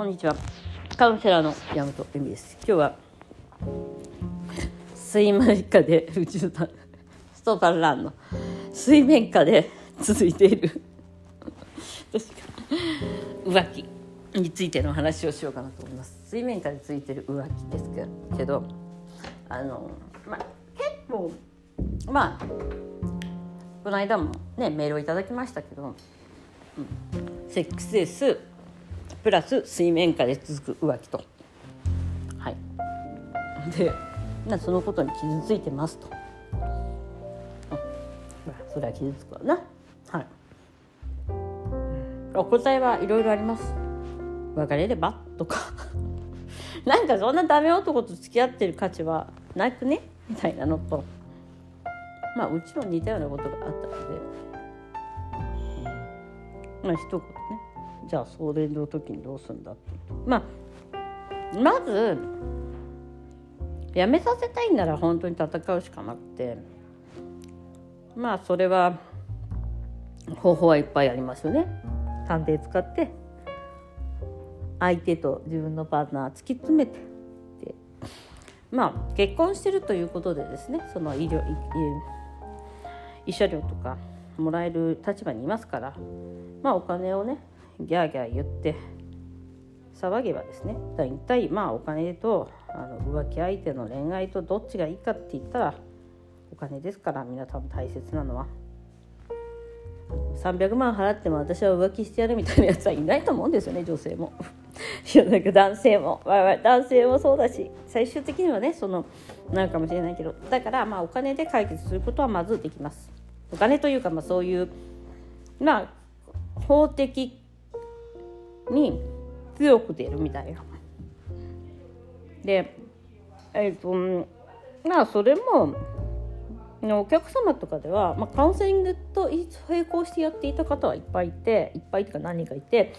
こんにちは。カウンセラーの山本恵美です。今日は水面下で宇宙だストーパルランの水面下で続いている浮気についての話をしようかなと思います。水面下でついてる浮気ですけどあのまあ結構まあこの間もねメールをいただきましたけど、うん、セックスレスプラス水面下で続く浮気と。はい。でそのことに傷ついてますと、うん、それは傷つくわな。はい。お答えはいろいろあります。別れれば？とか。なんかそんなダメ男と付き合ってる価値はなくね？みたいなのと。まあうちも似たようなことがあったので、まあ一言ね。じゃあ送電の時にどうするんだってまあまずやめさせたいなら本当に戦うしかなくて。まあそれは方法はいっぱいありますよね。探偵使って相手と自分のパートナー突き詰めてでまあ結婚してるということでですねその医療慰謝料とかもらえる立場にいますから。まあお金をねギャーギャー言って騒げばですね一体まあお金とあの浮気相手の恋愛とどっちがいいかって言ったらお金ですからみんな多分大切なのは。300万払っても私は浮気してやるみたいなやつはいないと思うんですよね女性も。いやなんか男性も男性もそうだし最終的にはねそのなるかもしれないけどだからまあお金で解決することはまずできます。お金というかまあそういうまあ法的に強く出るみたいな。でえっ、ー、とまあそれもお客様とかでは、まあ、カウンセリングと並行してやっていた方はいっぱいいていっぱいというか何人かいて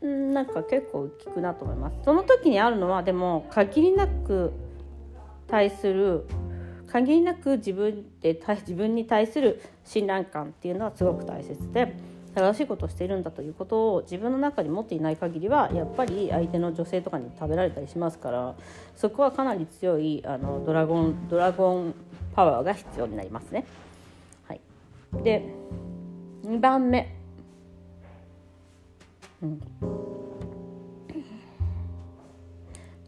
なんか結構効くなと思います。その時にあるのはでも限りなく対する限りなく自分で自分に対する信頼感っていうのはすごく大切で。正しいことをしているんだということを自分の中に持っていない限りはやっぱり相手の女性とかに食べられたりしますからそこはかなり強いあのドラゴンドラゴンパワーが必要になりますね。はい、で2番目、うん。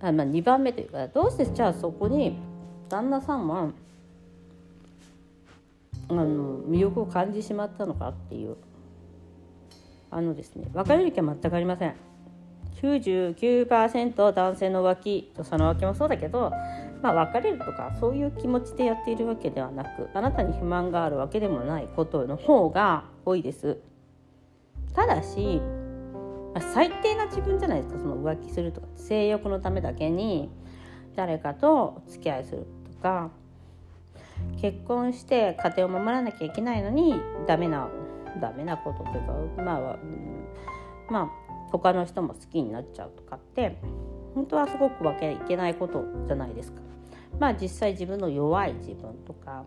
あまあ、2番目というかどうしてじゃあそこに旦那さんはあの魅力を感じしまったのかっていうあのですね別れる気は全くありません。99%男性の浮気女性の浮気もそうだけど、まあ、別れるとかそういう気持ちでやっているわけではなくあなたに不満があるわけでもないことの方が多いです。ただし、まあ、最低な自分じゃないですか。その浮気するとか性欲のためだけに誰かとお付き合いするとか結婚して家庭を守らなきゃいけないのにダメなダメなことというかまあ、うん、まあ他の人も好きになっちゃうとかって本当はすごくわけいけないことじゃないですか。まあ実際自分の弱い自分とか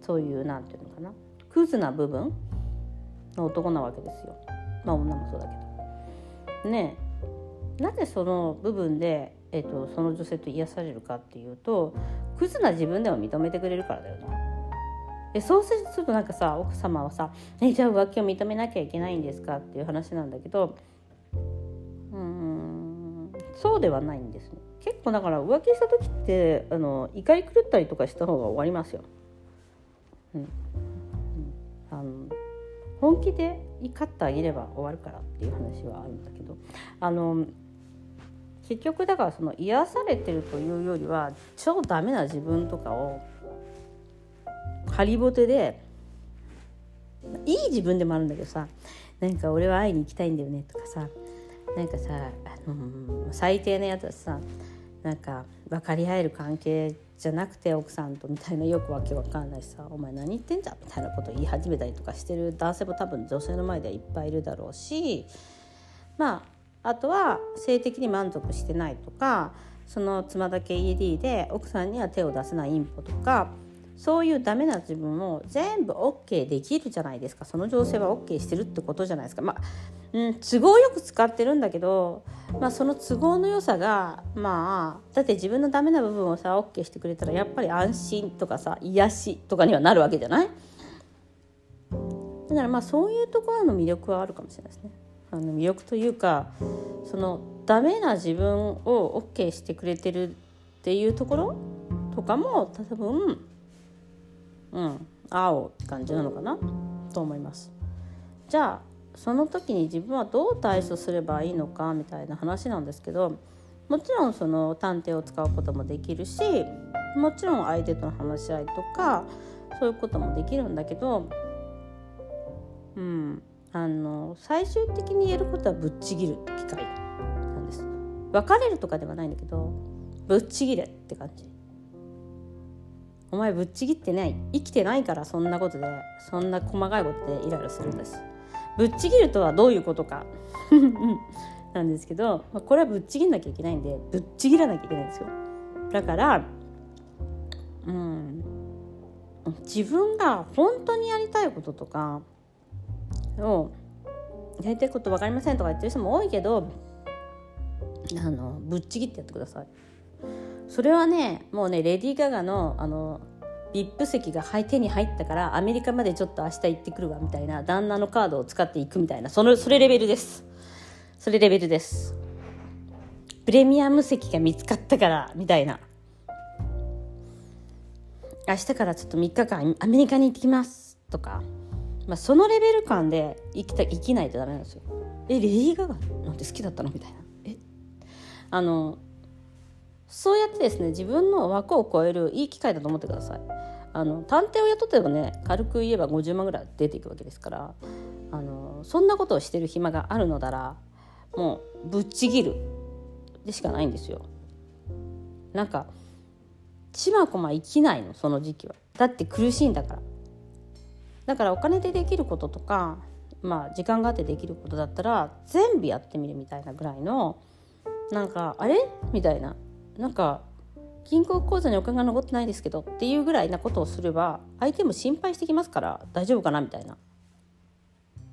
そういうなんていうのかなクズな部分の男なわけですよ。まあ女もそうだけど。ねなぜその部分で、えーと、その女性と癒されるかっていうとクズな自分でも認めてくれるからだよね。でそうするとなんかさ奥様はさ「えじゃあ浮気を認めなきゃいけないんですか?」っていう話なんだけどうんそうではないんですね。結構だから浮気した時ってあの怒り狂ったりとかした方が終わりますよ。うん、あの本気で怒ってあげれば終わるからっていう話はあるんだけどあの結局だからその癒されてるというよりは超ダメな自分とかをハリボテでいい自分でもあるんだけどさなんか俺は会いに行きたいんだよねとかさなんかさ、あのー、最低なやつはさなんか分かり合える関係じゃなくて奥さんとみたいなよくわけわかんないしさ「お前何言ってんじゃん」みたいなこと言い始めたりとかしてる。男性も多分女性の前ではいっぱいいるだろうしまああとは性的に満足してないとかその妻だけ ED で奥さんには手を出せないインポとかそういうダメな自分を全部 OK できるじゃないですか。その情勢は OK してるってことじゃないですか。まあ、うん、都合よく使ってるんだけど、まあ、その都合の良さがまあだって自分のダメな部分をさ OK してくれたらやっぱり安心とかさ癒しとかにはなるわけじゃない？だからまあそういうところの魅力はあるかもしれないですね。あの魅力というかそのダメな自分を OK してくれてるっていうところとかも多分うん。青って感じなのかな？と思います。じゃあその時に自分はどう対処すればいいのかみたいな話なんですけどもちろんその探偵を使うこともできるしもちろん相手との話し合いとかそういうこともできるんだけどうん。あの最終的に言えることはぶっちぎる機会なんです。別れるとかではないんだけどぶっちぎれって感じ。お前ぶっちぎってない。生きてないからそんなことで。そんな細かいことでイライラするんです。ぶっちぎるとはどういうことか。なんですけど、まあ、これはぶっちぎんなきゃいけないんでぶっちぎらなきゃいけないんですよ。だからうん自分が本当にやりたいこととかをやりたいこと分かりませんとか言ってる人も多いけどあのぶっちぎってやってください。それはねもうねレディー・ガガのあの VIP 席が手に入ったからアメリカまでちょっと明日行ってくるわみたいな旦那のカードを使っていくみたいなそのそれレベルです。それレベルです。プレミアム席が見つかったからみたいな。明日からちょっと3日間アメリカに行ってきますとか。まあ、そのレベル感で生きた生きないとダメなんですよ。えレディー・ガガなんて好きだったの？みたいな。え？あのそうやってですね自分の枠を超えるいい機会だと思ってください。あの探偵を雇ってもね軽く言えば50万ぐらい出ていくわけですからあのそんなことをしてる暇があるのならもうぶっちぎるでしかないんですよ。なんかちまこま生きないのその時期は。だって苦しいんだから。だからお金でできることとかまあ時間があってできることだったら全部やってみるみたいなぐらいのなんかあれ？みたいななんか銀行口座にお金が残ってないですけどっていうぐらいなことをすれば相手も心配してきますから大丈夫かなみたいな。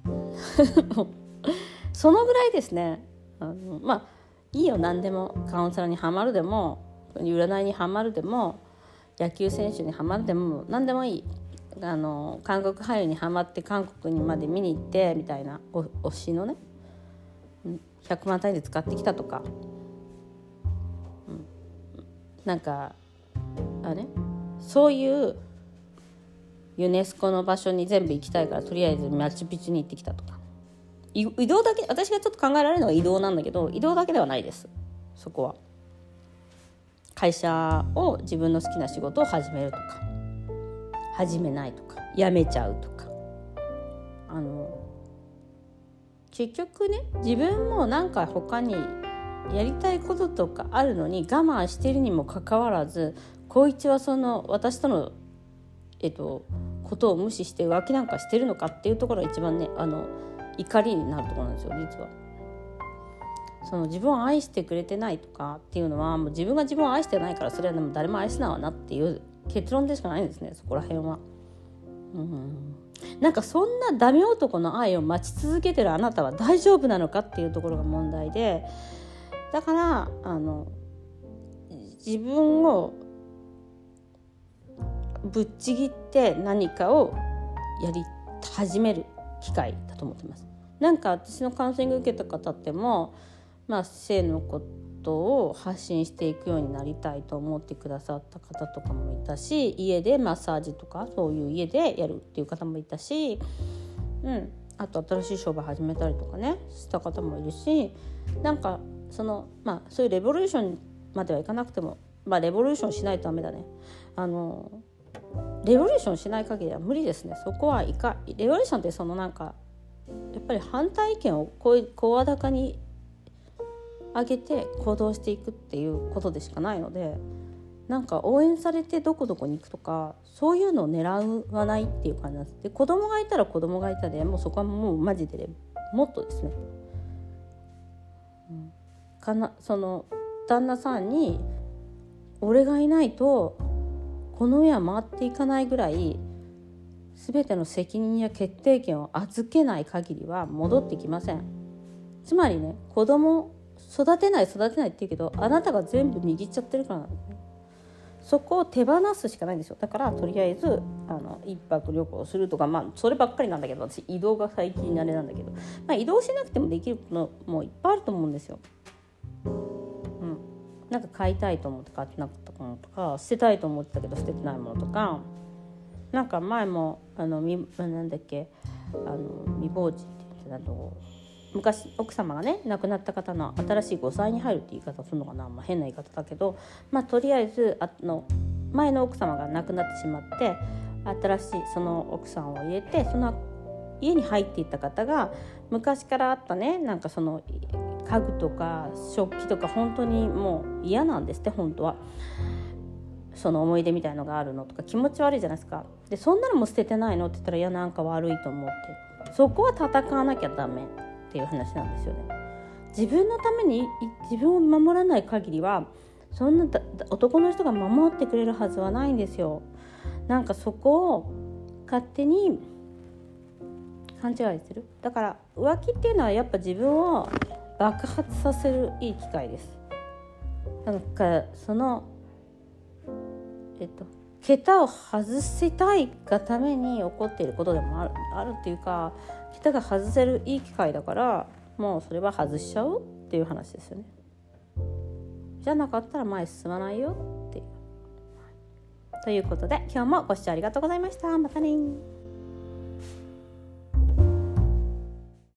そのぐらいですね。あのまあいいよ。何でもカウンセラーにはまるでも占いにはまるでも野球選手にはまるでも何でもいい。あの韓国俳優にはまって韓国にまで見に行ってみたいな推しのね100万単位で使ってきたとか、なんかあれ？そういうユネスコの場所に全部行きたいからとりあえずマチュピチュに行ってきたとか。移動だけ私がちょっと考えられるのは移動なんだけど移動だけではないです。そこは。会社を自分の好きな仕事を始めるとか。始めないとか。やめちゃうとか。あの結局ね自分もなんか他にやりたいこととかあるのに我慢してるにもかかわらず光一はその私とのえっとことを無視して浮気なんかしてるのかっていうところが一番ねあの怒りになるところなんですよ実は。その自分を愛してくれてないとかっていうのはもう自分が自分を愛してないからそれはでも誰も愛せないわなっていう結論でしかないんですねそこら辺は。うんなんかそんなダメ男の愛を待ち続けてるあなたは大丈夫なのかっていうところが問題でだからあの自分をぶっちぎって何かをやり始める機会だと思ってます。なんか私のカウンセリング受けた方ってもまあ性のことを発信していくようになりたいと思ってくださった方とかもいたし家でマッサージとかそういう家でやるっていう方もいたし、うん、あと新しい商売始めたりとかねした方もいるしなんかそのまあそういうレボリューションまではいかなくてもまあレボリューションしないとダメだね。あのレボリューションしない限りは無理ですね。そこはいかレボリューションってそのなんかやっぱり反対意見を声高に上げて行動していくっていうことでしかないのでなんか応援されてどこどこに行くとかそういうのを狙わないっていう感じなんです。で子供がいたら子供がいたでもうそこはもうマジでもっとですね、かなその旦那さんに俺がいないとこの上は回っていかないぐらい全ての責任や決定権を預けない限りは戻ってきません。つまりね子供育てない育てないって言うけどあなたが全部握っちゃってるからなんですねそこを手放すしかないんですよ。だからとりあえずあの一泊旅行するとかまあそればっかりなんだけど私移動が最近あれなんだけど、まあ、移動しなくてもできるのもいっぱいあると思うんですよ。なんか買いたいと思って買ってなかったものとか捨てたいと思ってたけど捨ててないものとかなんか前もあのみなんだっけあの未亡人って言ってたの昔奥様がね亡くなった方の新しい5歳に入るって言い方するのかな、まあ、変な言い方だけど、まあ、とりあえずあの前の奥様が亡くなってしまって新しいその奥さんを入れてその家に入っていった方が昔からあったねなんかその家具とか食器とか本当にもう嫌なんですって本当は。その思い出みたいのがあるのとか気持ち悪いじゃないですかでそんなのも捨ててないのって言ったらいやなんか悪いと思ってそこは戦わなきゃダメっていう話なんですよね。自分のために自分を守らない限りはそんな男の人が守ってくれるはずはないんですよ。なんかそこを勝手に勘違いするだから浮気っていうのはやっぱ自分を爆発させるいい機会ですなんかそのえっと桁を外したいがために起こっていることでもあるあるっていうか桁が外せるいい機会だからもうそれは外しちゃうっていう話ですよね。じゃなかったら前進まないよっていう。ということで今日もご視聴ありがとうございました。またね